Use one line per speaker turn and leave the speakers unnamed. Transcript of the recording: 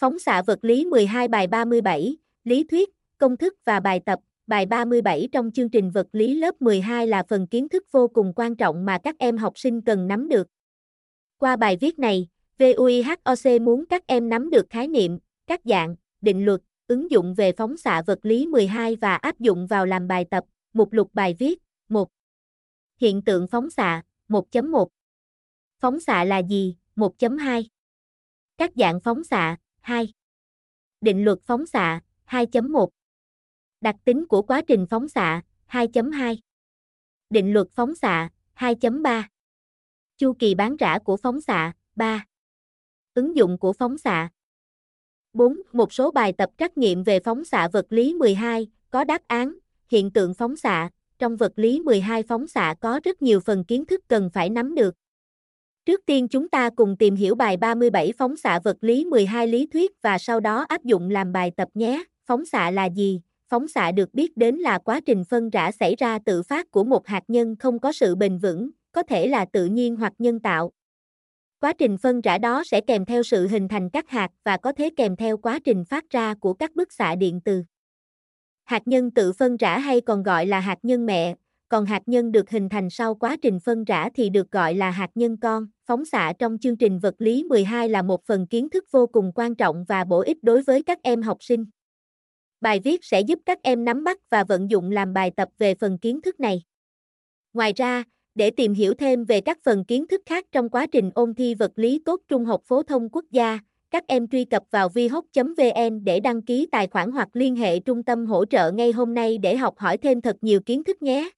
Phóng xạ vật lý 12 bài 37, lý thuyết, công thức và bài tập. Bài 37 trong chương trình vật lý lớp 12 là phần kiến thức vô cùng quan trọng mà các em học sinh cần nắm được. Qua bài viết này, VUIHOC muốn các em nắm được khái niệm, các dạng, định luật, ứng dụng về phóng xạ vật lý 12 và áp dụng vào làm bài tập. Mục lục bài viết 1. Hiện tượng phóng xạ 1.1 Phóng xạ là gì? 1.2 Các dạng phóng xạ 2 Định luật phóng xạ 2.1 Đặc tính của quá trình phóng xạ 2.2 Định luật phóng xạ 2.3 Chu kỳ bán rã của phóng xạ 3 Ứng dụng của phóng xạ. 4. Một số bài tập trắc nghiệm về phóng xạ vật lý 12 có đáp án. Hiện tượng phóng xạ, trong vật lý 12 phóng xạ có rất nhiều phần kiến thức cần phải nắm được. Trước tiên chúng ta cùng tìm hiểu bài 37 phóng xạ vật lý 12 lý thuyết và sau đó áp dụng làm bài tập nhé. Phóng xạ là gì? Phóng xạ được biết đến là quá trình phân rã xảy ra tự phát của một hạt nhân không có sự bền vững, có thể là tự nhiên hoặc nhân tạo. Quá trình phân rã đó sẽ kèm theo sự hình thành các hạt và có thể kèm theo quá trình phát ra của các bức xạ điện từ. Hạt nhân tự phân rã hay còn gọi là hạt nhân mẹ, còn hạt nhân được hình thành sau quá trình phân rã thì được gọi là hạt nhân con. Phóng xạ trong chương trình vật lý 12 là một phần kiến thức vô cùng quan trọng và bổ ích đối với các em học sinh. Bài viết sẽ giúp các em nắm bắt và vận dụng làm bài tập về phần kiến thức này. Ngoài ra, để tìm hiểu thêm về các phần kiến thức khác trong quá trình ôn thi vật lý tốt Trung học phổ thông quốc gia, các em truy cập vào vihoc.vn để đăng ký tài khoản hoặc liên hệ trung tâm hỗ trợ ngay hôm nay để học hỏi thêm thật nhiều kiến thức nhé.